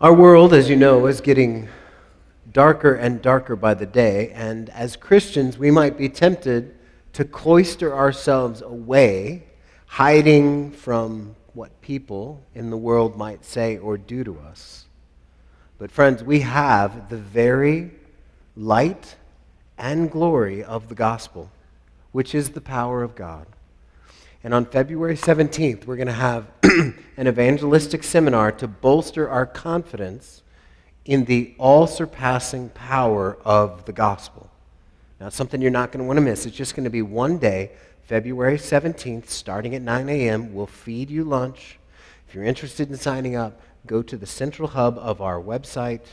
Our world, as you know, is getting darker and darker by the day, and as Christians, we might be tempted to cloister ourselves away, hiding from what people in the world might say or do to us. But, friends, we have the very light and glory of the gospel, which is the power of God. And on February 17th, we're going to have an evangelistic seminar to bolster our confidence in the all surpassing power of the gospel. Now, it's something you're not going to want to miss. It's just going to be one day, February 17th, starting at 9 a.m. We'll feed you lunch. If you're interested in signing up, go to the central hub of our website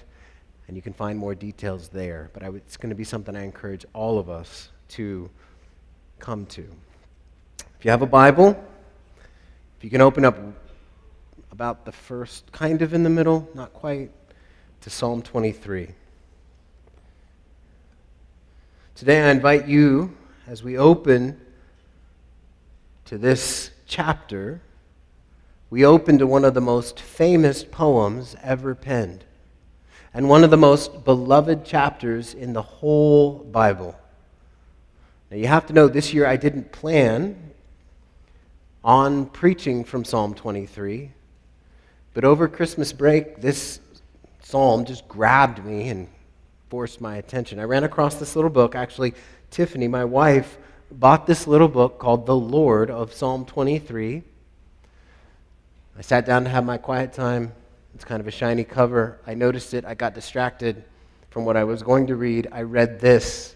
and you can find more details there. But it's going to be something I encourage all of us to come to. If you have a Bible, if you can open up about the first, kind of in the middle, not quite, to Psalm 23. Today I invite you, as we open to this chapter, we open to one of the most famous poems ever penned, and one of the most beloved chapters in the whole Bible. Now, you have to know this year I didn't plan on preaching from Psalm 23. But over Christmas break, this psalm just grabbed me and forced my attention. I ran across this little book. Actually, Tiffany, my wife, bought this little book called The Lord of Psalm 23. I sat down to have my quiet time. It's kind of a shiny cover. I noticed it. I got distracted from what I was going to read. I read this.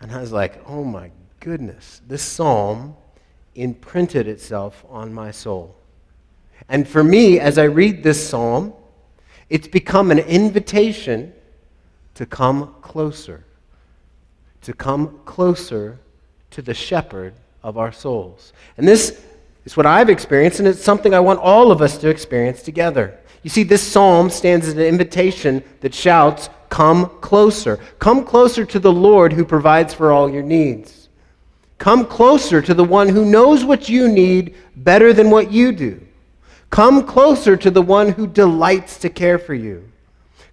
And I was like, oh my goodness, this psalm imprinted itself on my soul. And for me, as I read this psalm, it's become an invitation to come closer, to come closer to the shepherd of our souls. And this is what I've experienced, and it's something I want all of us to experience together. You see, this psalm stands as an invitation that shouts, Come closer. Come closer to the Lord who provides for all your needs. Come closer to the one who knows what you need better than what you do. Come closer to the one who delights to care for you.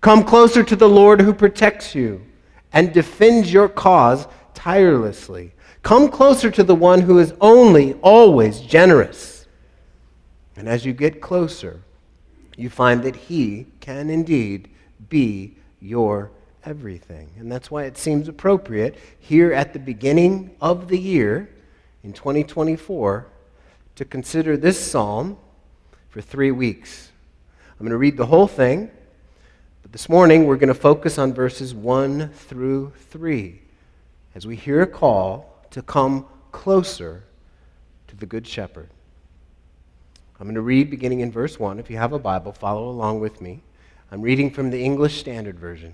Come closer to the Lord who protects you and defends your cause tirelessly. Come closer to the one who is only, always generous. And as you get closer, you find that he can indeed be your everything. And that's why it seems appropriate here at the beginning of the year in 2024 to consider this psalm for three weeks. I'm going to read the whole thing, but this morning we're going to focus on verses 1 through 3 as we hear a call to come closer to the Good Shepherd. I'm going to read beginning in verse 1. If you have a Bible, follow along with me. I'm reading from the English Standard Version.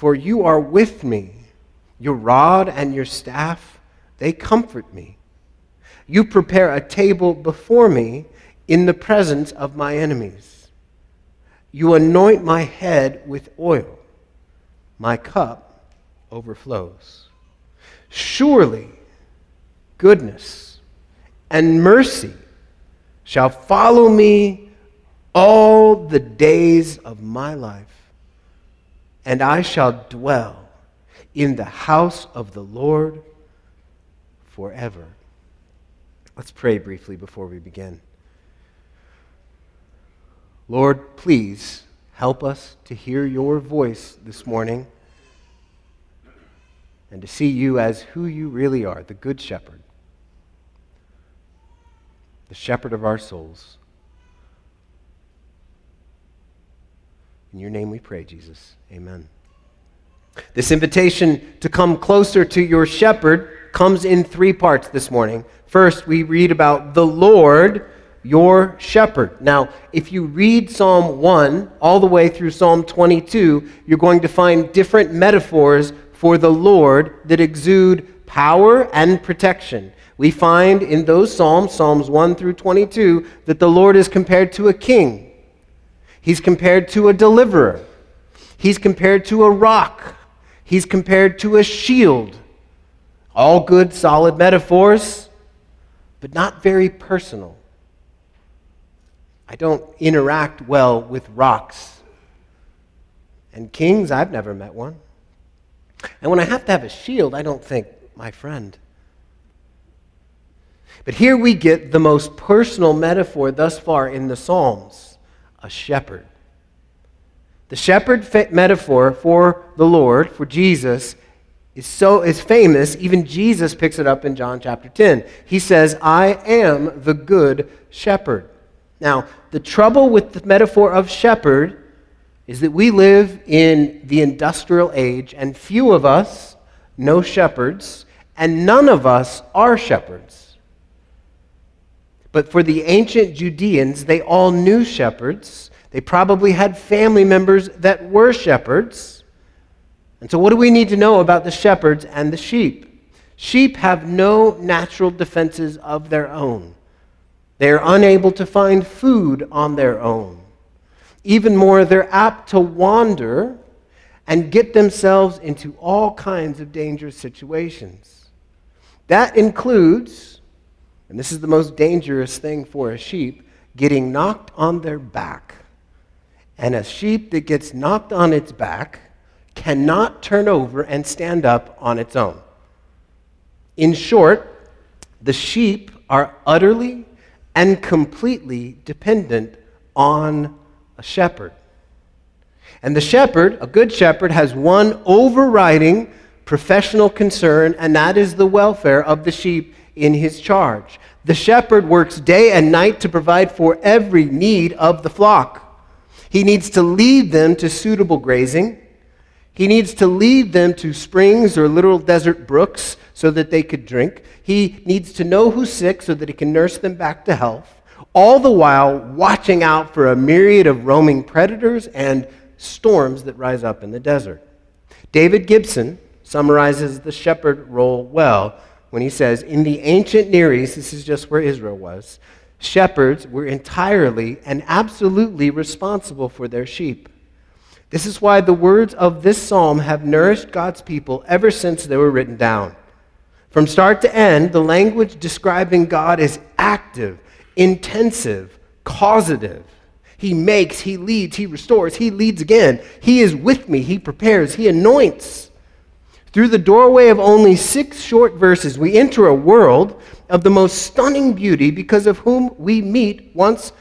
for you are with me. Your rod and your staff, they comfort me. You prepare a table before me in the presence of my enemies. You anoint my head with oil. My cup overflows. Surely goodness and mercy shall follow me all the days of my life and I shall dwell in the house of the Lord forever. Let's pray briefly before we begin. Lord, please help us to hear your voice this morning and to see you as who you really are the Good Shepherd, the shepherd of our souls. In your name we pray, Jesus. Amen. This invitation to come closer to your shepherd comes in three parts this morning. First, we read about the Lord your shepherd. Now, if you read Psalm 1 all the way through Psalm 22, you're going to find different metaphors for the Lord that exude power and protection. We find in those Psalms, Psalms 1 through 22, that the Lord is compared to a king. He's compared to a deliverer. He's compared to a rock. He's compared to a shield. All good, solid metaphors, but not very personal. I don't interact well with rocks. And kings, I've never met one. And when I have to have a shield, I don't think, my friend. But here we get the most personal metaphor thus far in the Psalms a shepherd. The shepherd metaphor for the Lord, for Jesus, is so is famous, even Jesus picks it up in John chapter 10. He says, I am the good shepherd. Now, the trouble with the metaphor of shepherd is that we live in the industrial age, and few of us know shepherds, and none of us are shepherds. But for the ancient Judeans, they all knew shepherds. They probably had family members that were shepherds. And so, what do we need to know about the shepherds and the sheep? Sheep have no natural defenses of their own. They are unable to find food on their own. Even more, they're apt to wander and get themselves into all kinds of dangerous situations. That includes, and this is the most dangerous thing for a sheep, getting knocked on their back. And a sheep that gets knocked on its back cannot turn over and stand up on its own. In short, the sheep are utterly and completely dependent on a shepherd. And the shepherd, a good shepherd, has one overriding professional concern, and that is the welfare of the sheep in his charge. The shepherd works day and night to provide for every need of the flock. He needs to lead them to suitable grazing. He needs to lead them to springs or little desert brooks so that they could drink. He needs to know who's sick so that he can nurse them back to health, all the while watching out for a myriad of roaming predators and storms that rise up in the desert. David Gibson summarizes the shepherd role well when he says, In the ancient Near East, this is just where Israel was, shepherds were entirely and absolutely responsible for their sheep. This is why the words of this psalm have nourished God's people ever since they were written down. From start to end, the language describing God is active, intensive, causative. He makes, He leads, He restores, He leads again. He is with me, He prepares, He anoints. Through the doorway of only six short verses, we enter a world of the most stunning beauty because of whom we meet once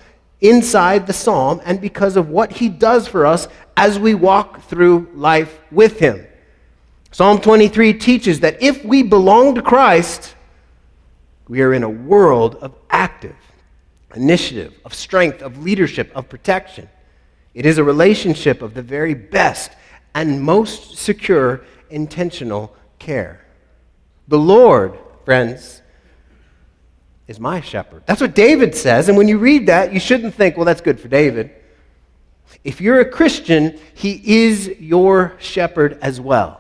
inside the psalm and because of what he does for us as we walk through life with him. Psalm 23 teaches that if we belong to Christ, we are in a world of active initiative, of strength, of leadership, of protection. It is a relationship of the very best and most secure intentional care. The Lord, friends, is my shepherd. That's what David says. And when you read that, you shouldn't think, well, that's good for David. If you're a Christian, he is your shepherd as well.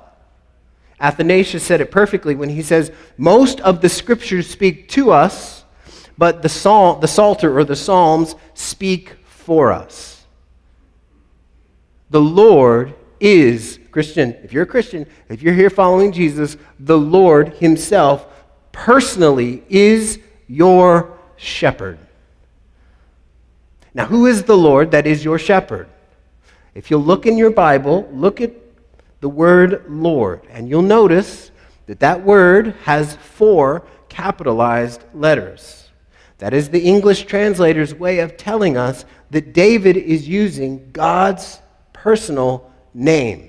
Athanasius said it perfectly when he says, Most of the scriptures speak to us, but the, psalm, the Psalter or the Psalms speak for us. The Lord is, Christian, if you're a Christian, if you're here following Jesus, the Lord Himself personally is your shepherd. Now, who is the Lord that is your shepherd? If you'll look in your Bible, look at the word Lord. And you'll notice that that word has four capitalized letters. That is the English translator's way of telling us that David is using God's personal name.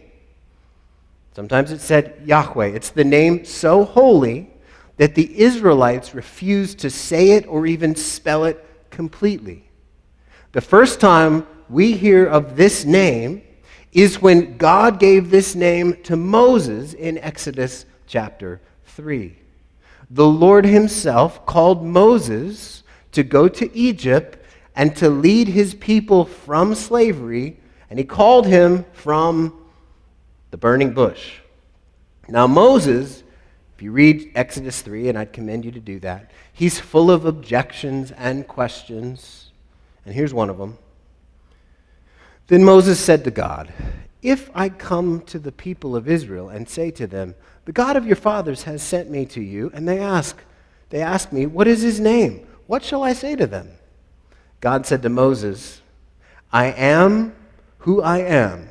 Sometimes it's said Yahweh. It's the name so holy that the Israelites refused to say it or even spell it completely. The first time we hear of this name is when God gave this name to Moses in Exodus chapter 3. The Lord Himself called Moses to go to Egypt and to lead his people from slavery, and he called him from the burning bush. Now, Moses, if you read Exodus 3, and I'd commend you to do that, he's full of objections and questions. And here's one of them. Then Moses said to God, If I come to the people of Israel and say to them, The God of your fathers has sent me to you, and they ask, they ask me, What is his name? What shall I say to them? God said to Moses, I am who I am.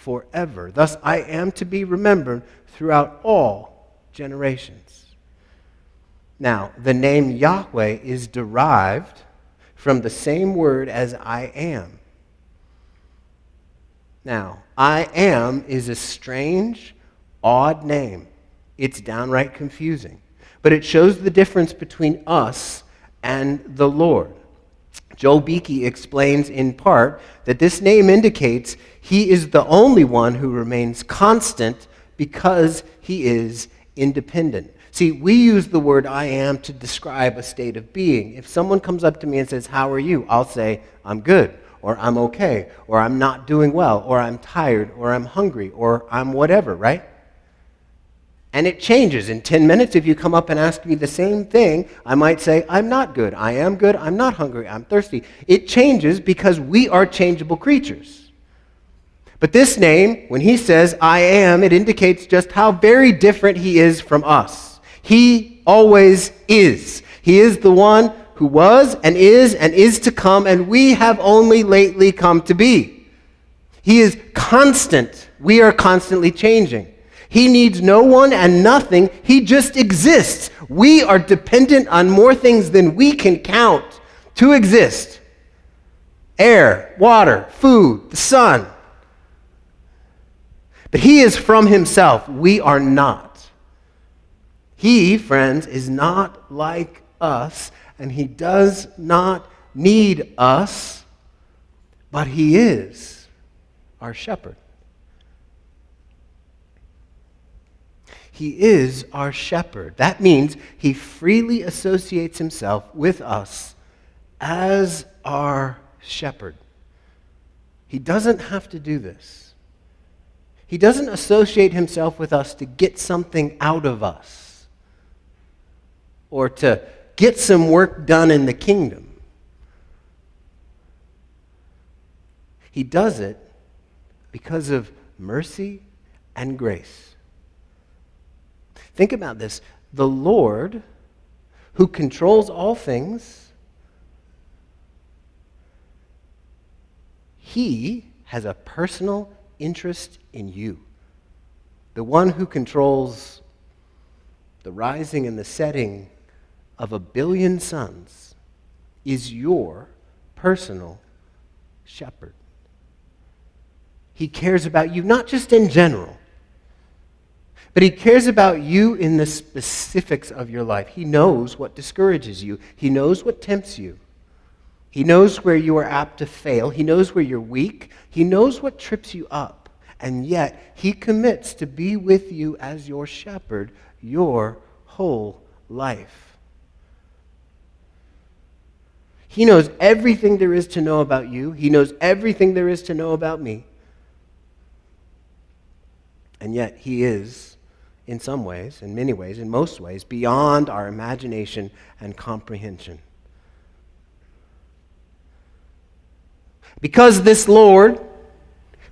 forever. Thus I am to be remembered throughout all generations. Now, the name Yahweh is derived from the same word as I am. Now, I am is a strange, odd name. It's downright confusing. But it shows the difference between us and the Lord. Joel Beeke explains in part that this name indicates he is the only one who remains constant because he is independent. See, we use the word I am to describe a state of being. If someone comes up to me and says, How are you? I'll say, I'm good, or I'm okay, or I'm not doing well, or I'm tired, or I'm hungry, or I'm whatever, right? And it changes. In 10 minutes, if you come up and ask me the same thing, I might say, I'm not good. I am good. I'm not hungry. I'm thirsty. It changes because we are changeable creatures. But this name, when he says, I am, it indicates just how very different he is from us. He always is. He is the one who was and is and is to come, and we have only lately come to be. He is constant. We are constantly changing. He needs no one and nothing. He just exists. We are dependent on more things than we can count to exist air, water, food, the sun. But He is from Himself. We are not. He, friends, is not like us, and He does not need us, but He is our shepherd. He is our shepherd. That means he freely associates himself with us as our shepherd. He doesn't have to do this. He doesn't associate himself with us to get something out of us or to get some work done in the kingdom. He does it because of mercy and grace. Think about this. The Lord, who controls all things, he has a personal interest in you. The one who controls the rising and the setting of a billion suns is your personal shepherd. He cares about you not just in general, but he cares about you in the specifics of your life. He knows what discourages you, he knows what tempts you. He knows where you are apt to fail. He knows where you're weak. He knows what trips you up. And yet, He commits to be with you as your shepherd your whole life. He knows everything there is to know about you. He knows everything there is to know about me. And yet, He is in some ways, in many ways, in most ways, beyond our imagination and comprehension. Because this Lord,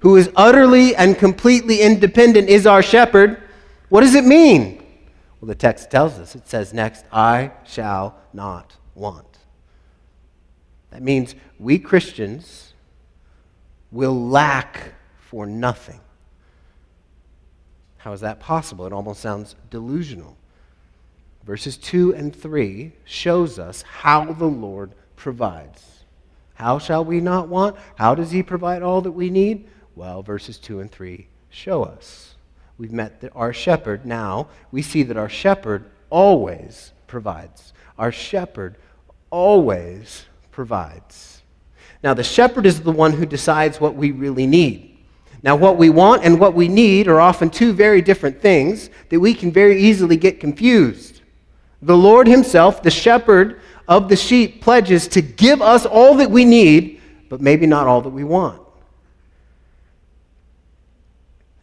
who is utterly and completely independent, is our shepherd, what does it mean? Well, the text tells us. It says next, I shall not want. That means we Christians will lack for nothing. How is that possible? It almost sounds delusional. Verses 2 and 3 shows us how the Lord provides. How shall we not want? How does he provide all that we need? Well, verses 2 and 3 show us. We've met the, our shepherd. Now we see that our shepherd always provides. Our shepherd always provides. Now, the shepherd is the one who decides what we really need. Now, what we want and what we need are often two very different things that we can very easily get confused. The Lord Himself, the shepherd of the sheep, pledges to give us all that we need, but maybe not all that we want.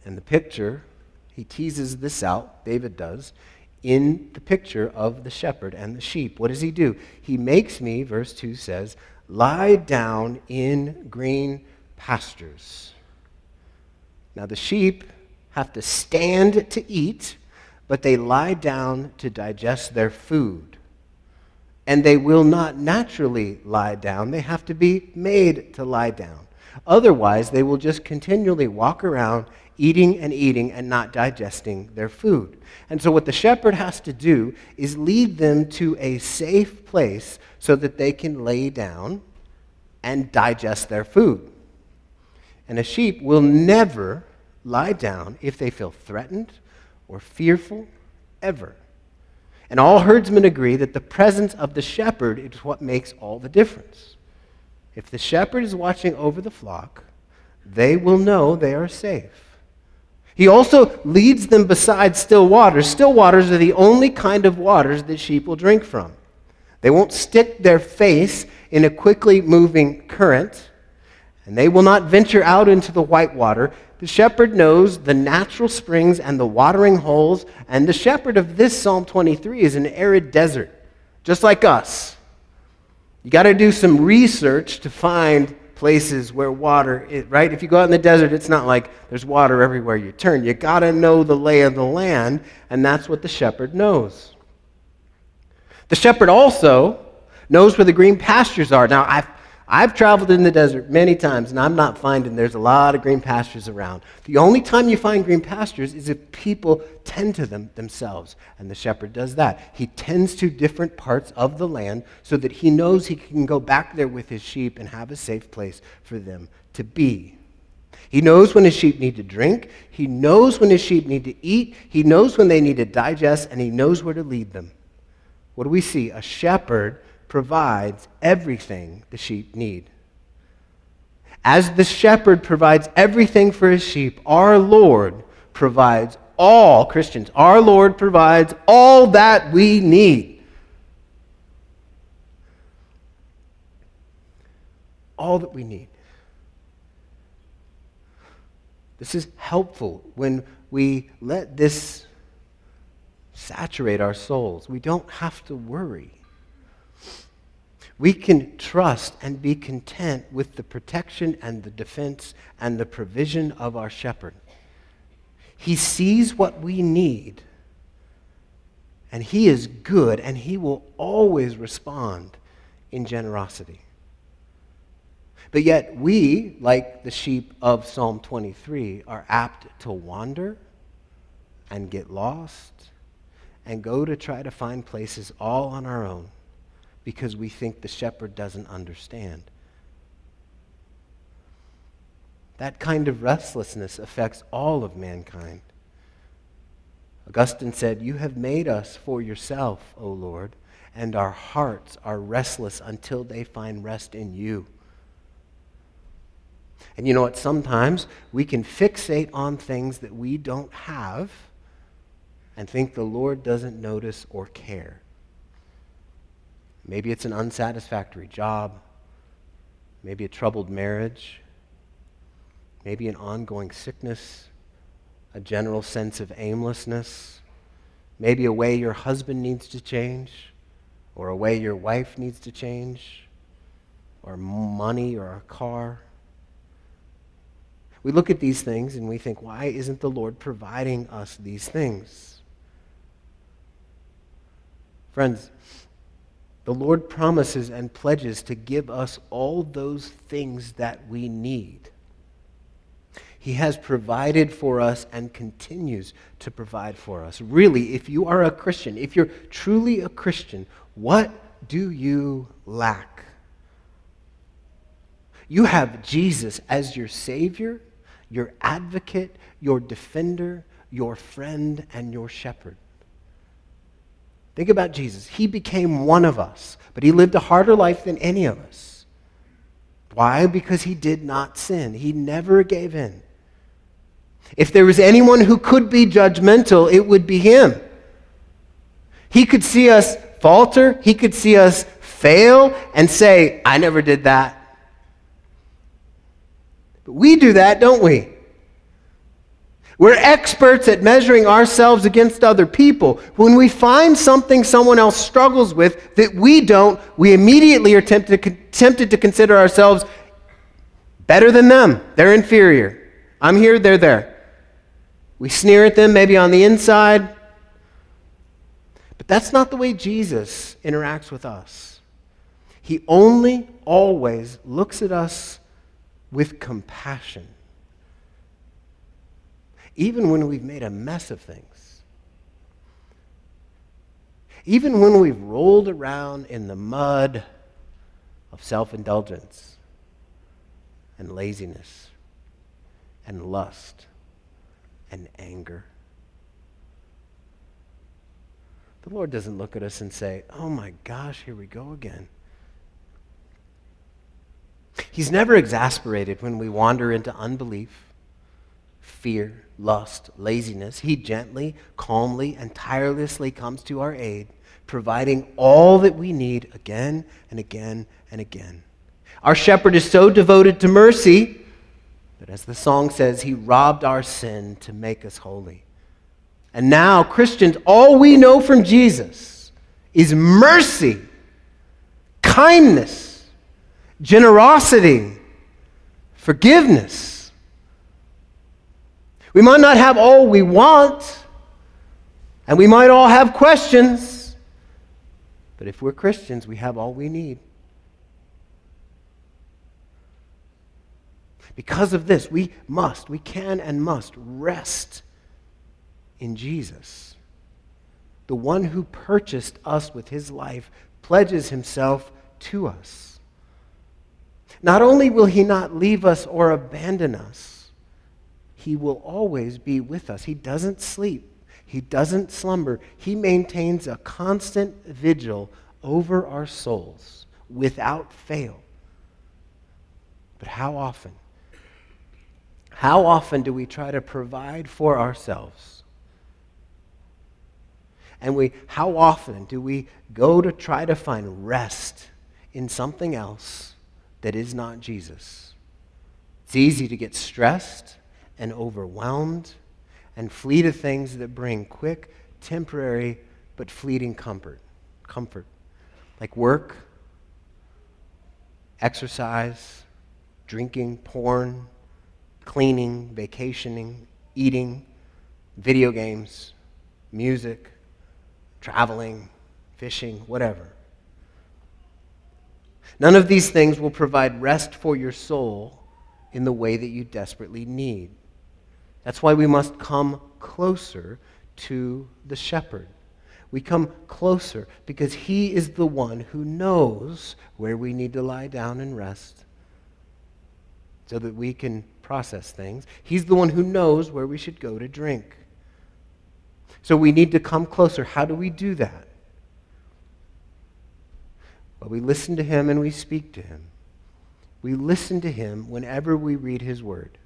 And the picture, he teases this out, David does, in the picture of the shepherd and the sheep. What does he do? He makes me, verse 2 says, lie down in green pastures. Now, the sheep have to stand to eat, but they lie down to digest their food. And they will not naturally lie down, they have to be made to lie down. Otherwise, they will just continually walk around eating and eating and not digesting their food. And so, what the shepherd has to do is lead them to a safe place so that they can lay down and digest their food. And a sheep will never lie down if they feel threatened or fearful, ever. And all herdsmen agree that the presence of the shepherd is what makes all the difference. If the shepherd is watching over the flock, they will know they are safe. He also leads them beside still waters. Still waters are the only kind of waters that sheep will drink from. They won't stick their face in a quickly moving current, and they will not venture out into the white water. The shepherd knows the natural springs and the watering holes, and the shepherd of this Psalm 23 is an arid desert, just like us. You got to do some research to find places where water, is, right? If you go out in the desert, it's not like there's water everywhere you turn. You got to know the lay of the land, and that's what the shepherd knows. The shepherd also knows where the green pastures are. Now, I've I've traveled in the desert many times, and I'm not finding there's a lot of green pastures around. The only time you find green pastures is if people tend to them themselves, and the shepherd does that. He tends to different parts of the land so that he knows he can go back there with his sheep and have a safe place for them to be. He knows when his sheep need to drink, he knows when his sheep need to eat, he knows when they need to digest, and he knows where to lead them. What do we see? A shepherd provides everything the sheep need. As the shepherd provides everything for his sheep, our Lord provides all, Christians, our Lord provides all that we need. All that we need. This is helpful when we let this saturate our souls. We don't have to worry we can trust and be content with the protection and the defense and the provision of our shepherd. He sees what we need, and he is good, and he will always respond in generosity. But yet, we, like the sheep of Psalm 23, are apt to wander and get lost and go to try to find places all on our own because we think the shepherd doesn't understand. That kind of restlessness affects all of mankind. Augustine said, You have made us for yourself, O Lord, and our hearts are restless until they find rest in you. And you know what? Sometimes we can fixate on things that we don't have and think the Lord doesn't notice or care. Maybe it's an unsatisfactory job, maybe a troubled marriage, maybe an ongoing sickness, a general sense of aimlessness, maybe a way your husband needs to change, or a way your wife needs to change, or money or a car. We look at these things and we think, why isn't the Lord providing us these things? Friends, the Lord promises and pledges to give us all those things that we need. He has provided for us and continues to provide for us. Really, if you are a Christian, if you're truly a Christian, what do you lack? You have Jesus as your Savior, your advocate, your defender, your friend, and your shepherd. Think about Jesus. He became one of us, but he lived a harder life than any of us. Why? Because he did not sin. He never gave in. If there was anyone who could be judgmental, it would be him. He could see us falter, he could see us fail, and say, I never did that. But we do that, don't we? We're experts at measuring ourselves against other people. When we find something someone else struggles with that we don't, we immediately are tempted, tempted to consider ourselves better than them. They're inferior. I'm here, they're there. We sneer at them, maybe on the inside. But that's not the way Jesus interacts with us. He only always looks at us with compassion even when we've made a mess of things. Even when we've rolled around in the mud of self indulgence and laziness and lust and anger. The Lord doesn't look at us and say, Oh my gosh, here we go again. He's never exasperated when we wander into unbelief fear, lust, laziness, he gently, calmly, and tirelessly comes to our aid, providing all that we need again and again and again. Our shepherd is so devoted to mercy that, as the song says, he robbed our sin to make us holy. And now, Christians, all we know from Jesus is mercy, kindness, generosity, forgiveness we might not have all we want, and we might all have questions, but if we're Christians, we have all we need. Because of this, we must, we can and must rest in Jesus. The one who purchased us with his life pledges himself to us. Not only will he not leave us or abandon us, he will always be with us. He doesn't sleep, He doesn't slumber. He maintains a constant vigil over our souls without fail. But how often? How often do we try to provide for ourselves? And we, how often do we go to try to find rest in something else that is not Jesus? It's easy to get stressed and overwhelmed and flee to things that bring quick, temporary, but fleeting comfort. Comfort. Like work, exercise, drinking, porn, cleaning, vacationing, eating, video games, music, traveling, fishing, whatever. None of these things will provide rest for your soul in the way that you desperately need. That's why we must come closer to the shepherd. We come closer because he is the one who knows where we need to lie down and rest so that we can process things. He's the one who knows where we should go to drink. So we need to come closer. How do we do that? Well, we listen to him and we speak to him. We listen to him whenever we read his word.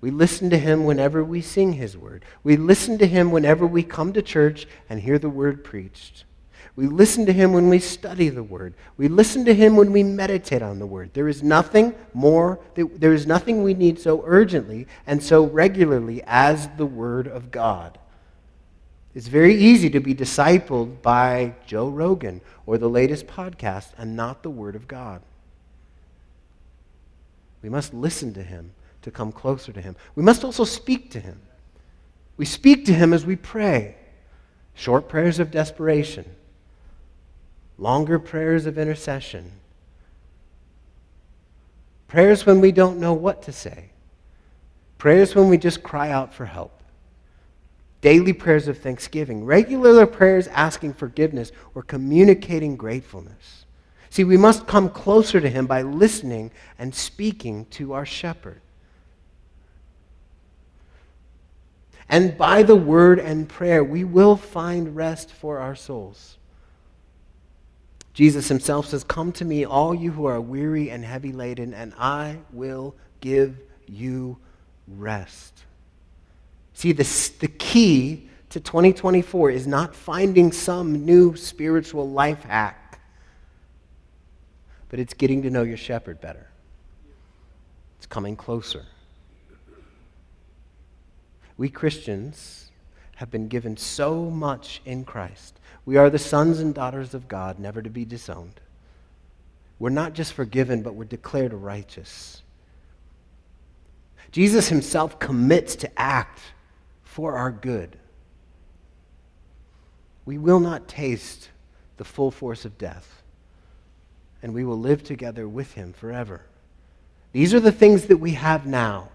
We listen to him whenever we sing his word. We listen to him whenever we come to church and hear the word preached. We listen to him when we study the word. We listen to him when we meditate on the word. There is nothing more, there is nothing we need so urgently and so regularly as the word of God. It's very easy to be discipled by Joe Rogan or the latest podcast and not the word of God. We must listen to him to come closer to Him. We must also speak to Him. We speak to Him as we pray short prayers of desperation, longer prayers of intercession, prayers when we don't know what to say, prayers when we just cry out for help. Daily prayers of thanksgiving, regular prayers asking forgiveness or communicating gratefulness. See, we must come closer to him by listening and speaking to our shepherd. And by the word and prayer, we will find rest for our souls. Jesus himself says, Come to me, all you who are weary and heavy laden, and I will give you rest. See, this, the key to 2024 is not finding some new spiritual life hack, but it's getting to know your shepherd better. It's coming closer. We Christians have been given so much in Christ. We are the sons and daughters of God, never to be disowned. We're not just forgiven, but we're declared righteous. Jesus himself commits to act for our good. We will not taste the full force of death, and we will live together with him forever. These are the things that we have now.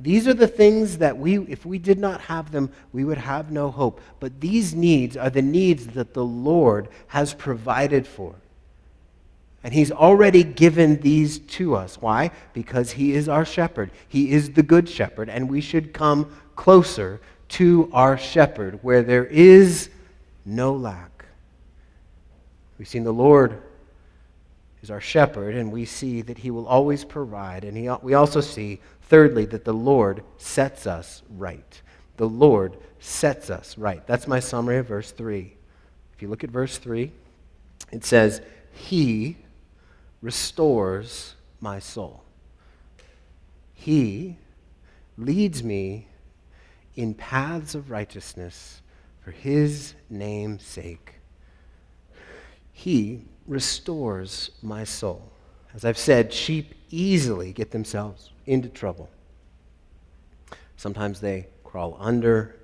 These are the things that we, if we did not have them, we would have no hope. But these needs are the needs that the Lord has provided for. And He's already given these to us. Why? Because He is our shepherd. He is the good shepherd, and we should come closer to our shepherd where there is no lack. We've seen the Lord is our shepherd, and we see that He will always provide. And he, we also see Thirdly, that the Lord sets us right. The Lord sets us right. That's my summary of verse 3. If you look at verse 3, it says, He restores my soul. He leads me in paths of righteousness for his name's sake. He restores my soul. As I've said, sheep easily get themselves into trouble. Sometimes they crawl under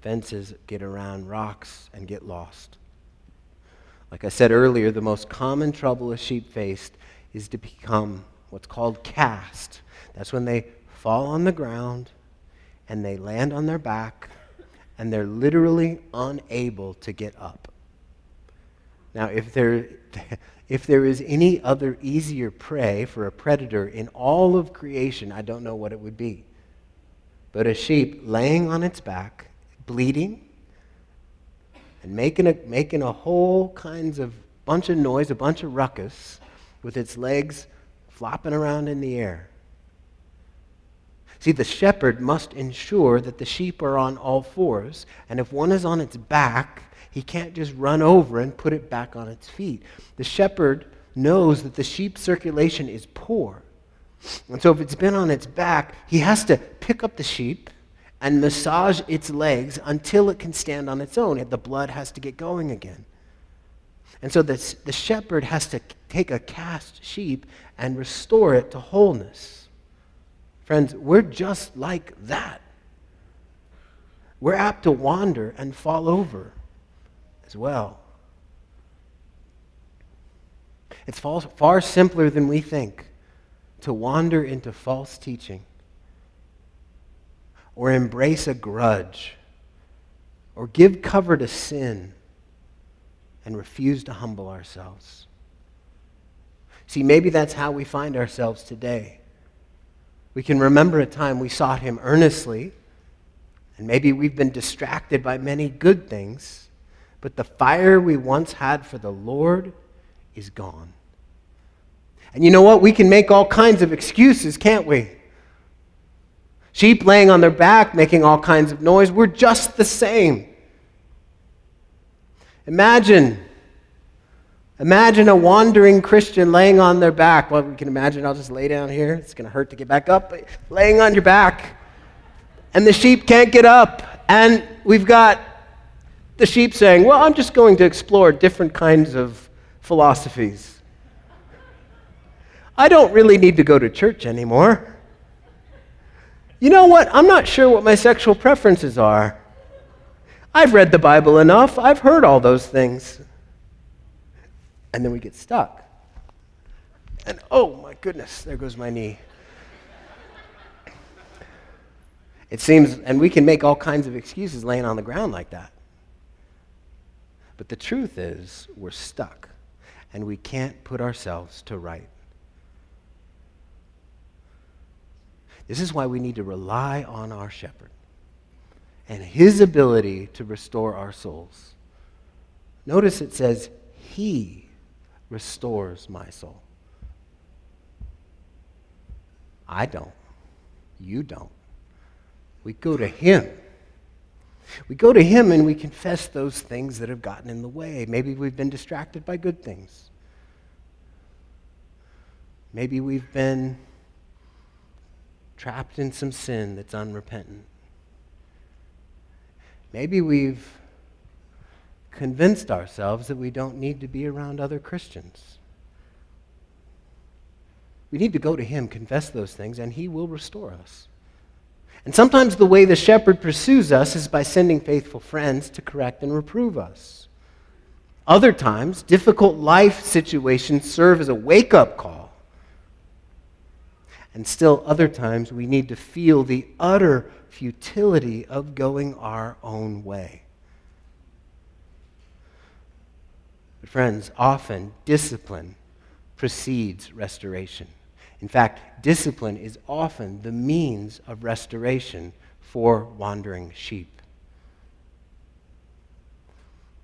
fences, get around rocks, and get lost. Like I said earlier, the most common trouble a sheep faced is to become what's called cast. That's when they fall on the ground and they land on their back and they're literally unable to get up. Now, if they're if there is any other easier prey for a predator in all of creation, I don't know what it would be. But a sheep laying on its back, bleeding, and making a, making a whole kinds of bunch of noise, a bunch of ruckus, with its legs flopping around in the air. See, the shepherd must ensure that the sheep are on all fours, and if one is on its back, he can't just run over and put it back on its feet. The shepherd knows that the sheep's circulation is poor. And so if it's been on its back, he has to pick up the sheep and massage its legs until it can stand on its own. The blood has to get going again. And so the, the shepherd has to take a cast sheep and restore it to wholeness. Friends, we're just like that. We're apt to wander and fall over as well. It's far, far simpler than we think to wander into false teaching or embrace a grudge or give cover to sin and refuse to humble ourselves. See, maybe that's how we find ourselves today. We can remember a time we sought Him earnestly, and maybe we've been distracted by many good things but the fire we once had for the Lord is gone. And you know what? We can make all kinds of excuses, can't we? Sheep laying on their back, making all kinds of noise. We're just the same. Imagine, imagine a wandering Christian laying on their back. Well, we can imagine, I'll just lay down here. It's going to hurt to get back up. but Laying on your back. And the sheep can't get up. And we've got the sheep saying, Well, I'm just going to explore different kinds of philosophies. I don't really need to go to church anymore. You know what? I'm not sure what my sexual preferences are. I've read the Bible enough, I've heard all those things. And then we get stuck. And oh my goodness, there goes my knee. It seems, and we can make all kinds of excuses laying on the ground like that. But the truth is, we're stuck. and we can't put ourselves to right. This is why we need to rely on our shepherd and his ability to restore our souls. Notice it says, He restores my soul. I don't. You don't. We go to Him. We go to Him and we confess those things that have gotten in the way. Maybe we've been distracted by good things. Maybe we've been trapped in some sin that's unrepentant. Maybe we've convinced ourselves that we don't need to be around other Christians. We need to go to Him, confess those things, and He will restore us. And sometimes the way the shepherd pursues us is by sending faithful friends to correct and reprove us. Other times, difficult life situations serve as a wake up call. And still, other times, we need to feel the utter futility of going our own way. But, friends, often discipline precedes restoration. In fact, discipline is often the means of restoration for wandering sheep.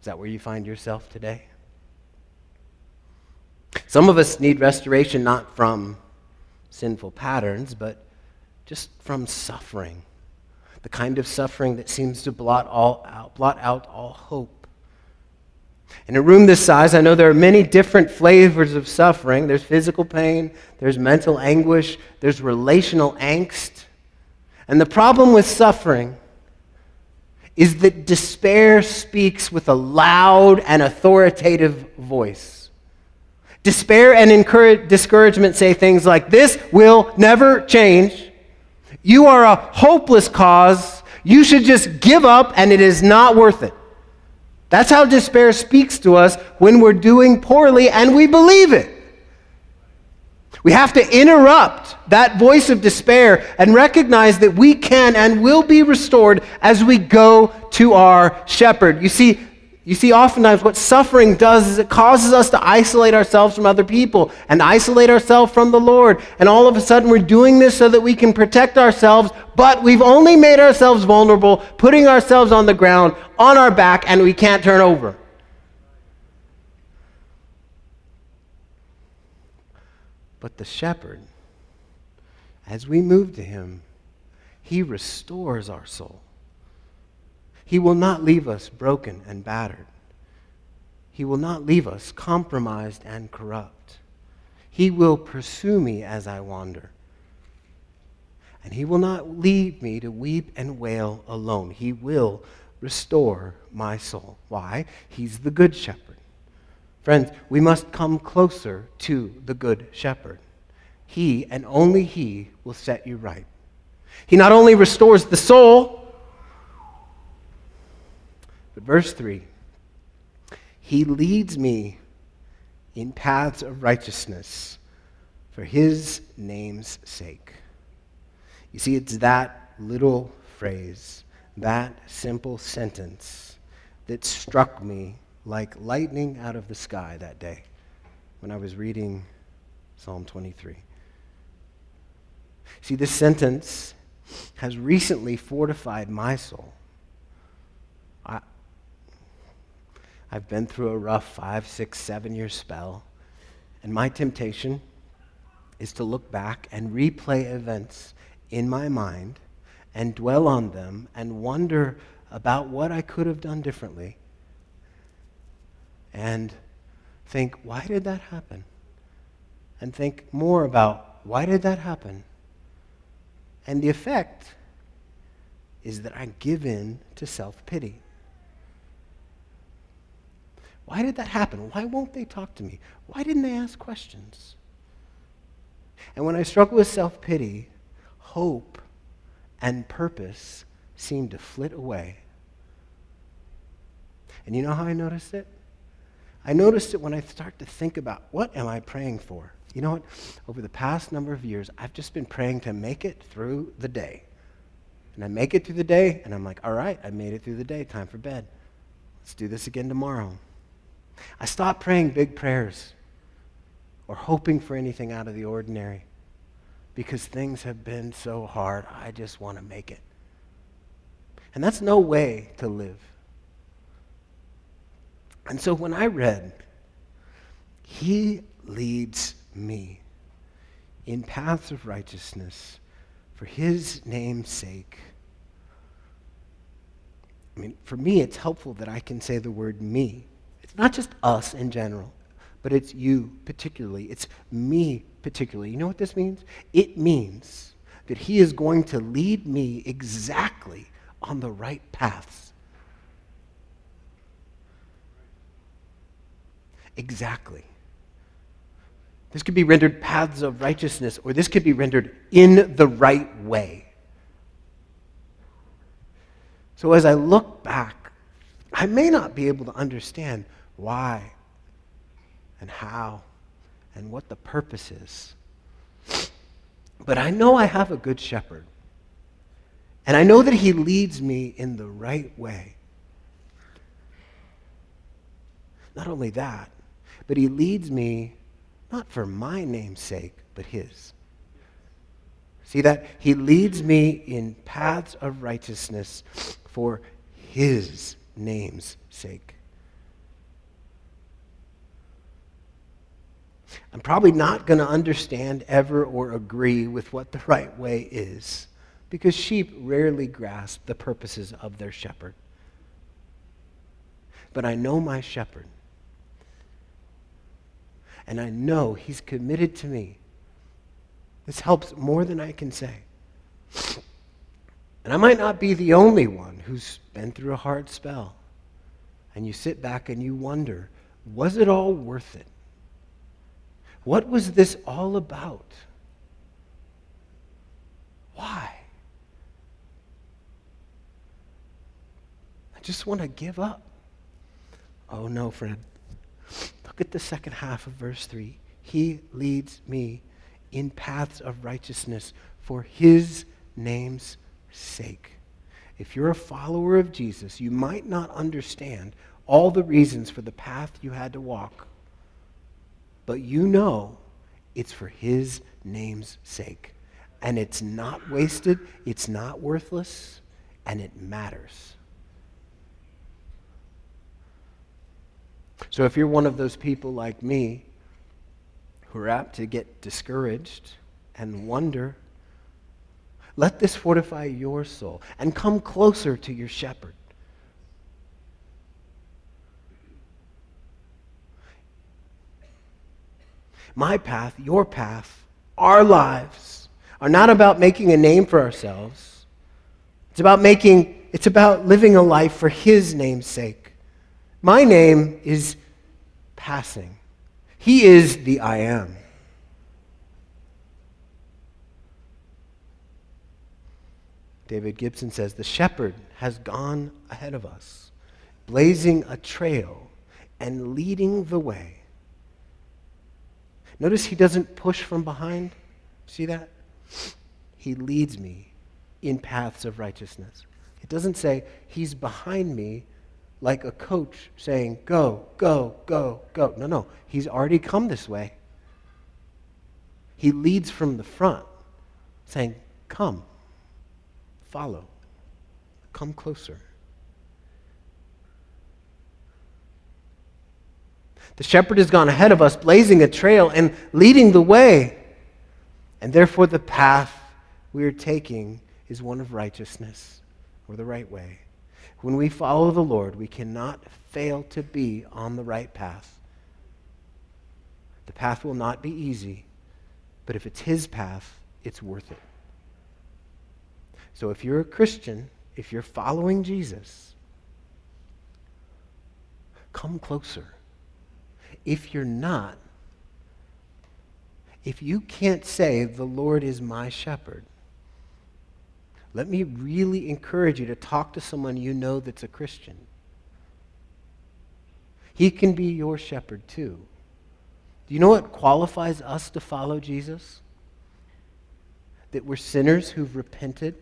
Is that where you find yourself today? Some of us need restoration not from sinful patterns, but just from suffering. The kind of suffering that seems to blot, all out, blot out all hope in a room this size, I know there are many different flavors of suffering. There's physical pain, there's mental anguish, there's relational angst. And the problem with suffering is that despair speaks with a loud and authoritative voice. Despair and discouragement say things like, This will never change. You are a hopeless cause. You should just give up, and it is not worth it. That's how despair speaks to us when we're doing poorly and we believe it. We have to interrupt that voice of despair and recognize that we can and will be restored as we go to our shepherd. You see, you see, oftentimes what suffering does is it causes us to isolate ourselves from other people and isolate ourselves from the Lord. And all of a sudden, we're doing this so that we can protect ourselves, but we've only made ourselves vulnerable, putting ourselves on the ground, on our back, and we can't turn over. But the shepherd, as we move to him, he restores our soul. He will not leave us broken and battered. He will not leave us compromised and corrupt. He will pursue me as I wander. And He will not leave me to weep and wail alone. He will restore my soul. Why? He's the Good Shepherd. Friends, we must come closer to the Good Shepherd. He and only He will set you right. He not only restores the soul, but verse 3 He leads me in paths of righteousness for his name's sake. You see, it's that little phrase, that simple sentence that struck me like lightning out of the sky that day when I was reading Psalm 23. See, this sentence has recently fortified my soul. I've been through a rough five, six, seven year spell, and my temptation is to look back and replay events in my mind and dwell on them and wonder about what I could have done differently and think, why did that happen? And think more about why did that happen? And the effect is that I give in to self pity. Why did that happen? Why won't they talk to me? Why didn't they ask questions? And when I struggle with self pity, hope and purpose seem to flit away. And you know how I noticed it? I noticed it when I start to think about what am I praying for? You know what? Over the past number of years, I've just been praying to make it through the day. And I make it through the day, and I'm like, all right, I made it through the day. Time for bed. Let's do this again tomorrow. I stopped praying big prayers or hoping for anything out of the ordinary because things have been so hard. I just want to make it. And that's no way to live. And so when I read, He leads me in paths of righteousness for His name's sake. I mean, for me, it's helpful that I can say the word me. Not just us in general, but it's you particularly. It's me particularly. You know what this means? It means that He is going to lead me exactly on the right paths. Exactly. This could be rendered paths of righteousness, or this could be rendered in the right way. So as I look back, I may not be able to understand why and how and what the purpose is. But I know I have a good shepherd. And I know that he leads me in the right way. Not only that, but he leads me not for my name's sake, but his. See that? He leads me in paths of righteousness for his name's sake. I'm probably not going to understand ever or agree with what the right way is because sheep rarely grasp the purposes of their shepherd. But I know my shepherd. And I know he's committed to me. This helps more than I can say. And I might not be the only one who's been through a hard spell. And you sit back and you wonder was it all worth it? What was this all about? Why? I just want to give up. Oh no, friend. Look at the second half of verse 3. He leads me in paths of righteousness for his name's sake. If you're a follower of Jesus, you might not understand all the reasons for the path you had to walk, but you know it's for his name's sake. And it's not wasted, it's not worthless, and it matters. So if you're one of those people like me who are apt to get discouraged and wonder, let this fortify your soul and come closer to your shepherd. My path, your path, our lives are not about making a name for ourselves. It's about making, it's about living a life for his name's sake. My name is passing. He is the I am. David Gibson says, The shepherd has gone ahead of us, blazing a trail and leading the way. Notice he doesn't push from behind. See that? He leads me in paths of righteousness. It doesn't say he's behind me like a coach saying, Go, go, go, go. No, no. He's already come this way. He leads from the front, saying, Come, follow, come closer. The shepherd has gone ahead of us, blazing a trail and leading the way. And therefore, the path we are taking is one of righteousness or the right way. When we follow the Lord, we cannot fail to be on the right path. The path will not be easy, but if it's His path, it's worth it. So if you're a Christian, if you're following Jesus, come closer. If you're not, if you can't say, The Lord is my shepherd, let me really encourage you to talk to someone you know that's a Christian. He can be your shepherd too. Do you know what qualifies us to follow Jesus? That we're sinners who've repented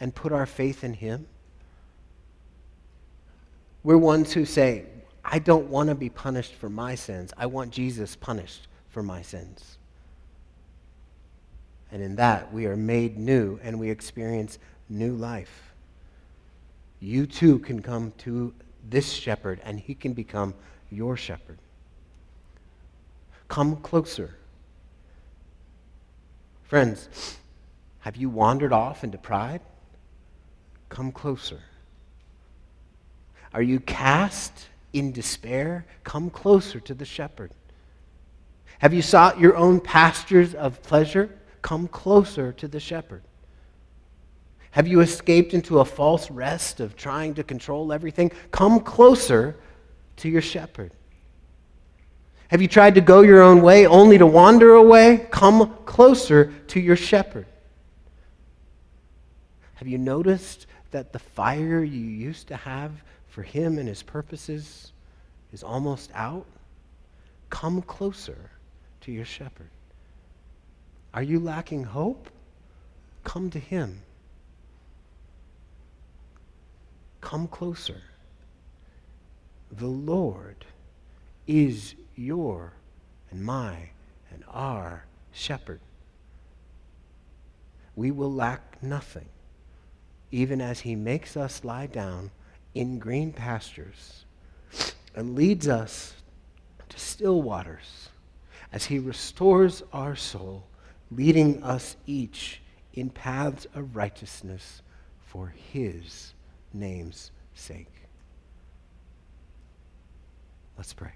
and put our faith in Him. We're ones who say, I don't want to be punished for my sins. I want Jesus punished for my sins. And in that, we are made new and we experience new life. You too can come to this shepherd and he can become your shepherd. Come closer. Friends, have you wandered off into pride? Come closer. Are you cast in despair? Come closer to the shepherd. Have you sought your own pastures of pleasure? Come closer to the shepherd. Have you escaped into a false rest of trying to control everything? Come closer to your shepherd. Have you tried to go your own way only to wander away? Come closer to your shepherd. Have you noticed that the fire you used to have for him and his purposes is almost out? Come closer to your shepherd. Are you lacking hope? Come to him. Come closer. The Lord is your and my and our shepherd. We will lack nothing, even as he makes us lie down in green pastures and leads us to still waters, as he restores our soul, leading us each in paths of righteousness for his name's sake. Let's pray.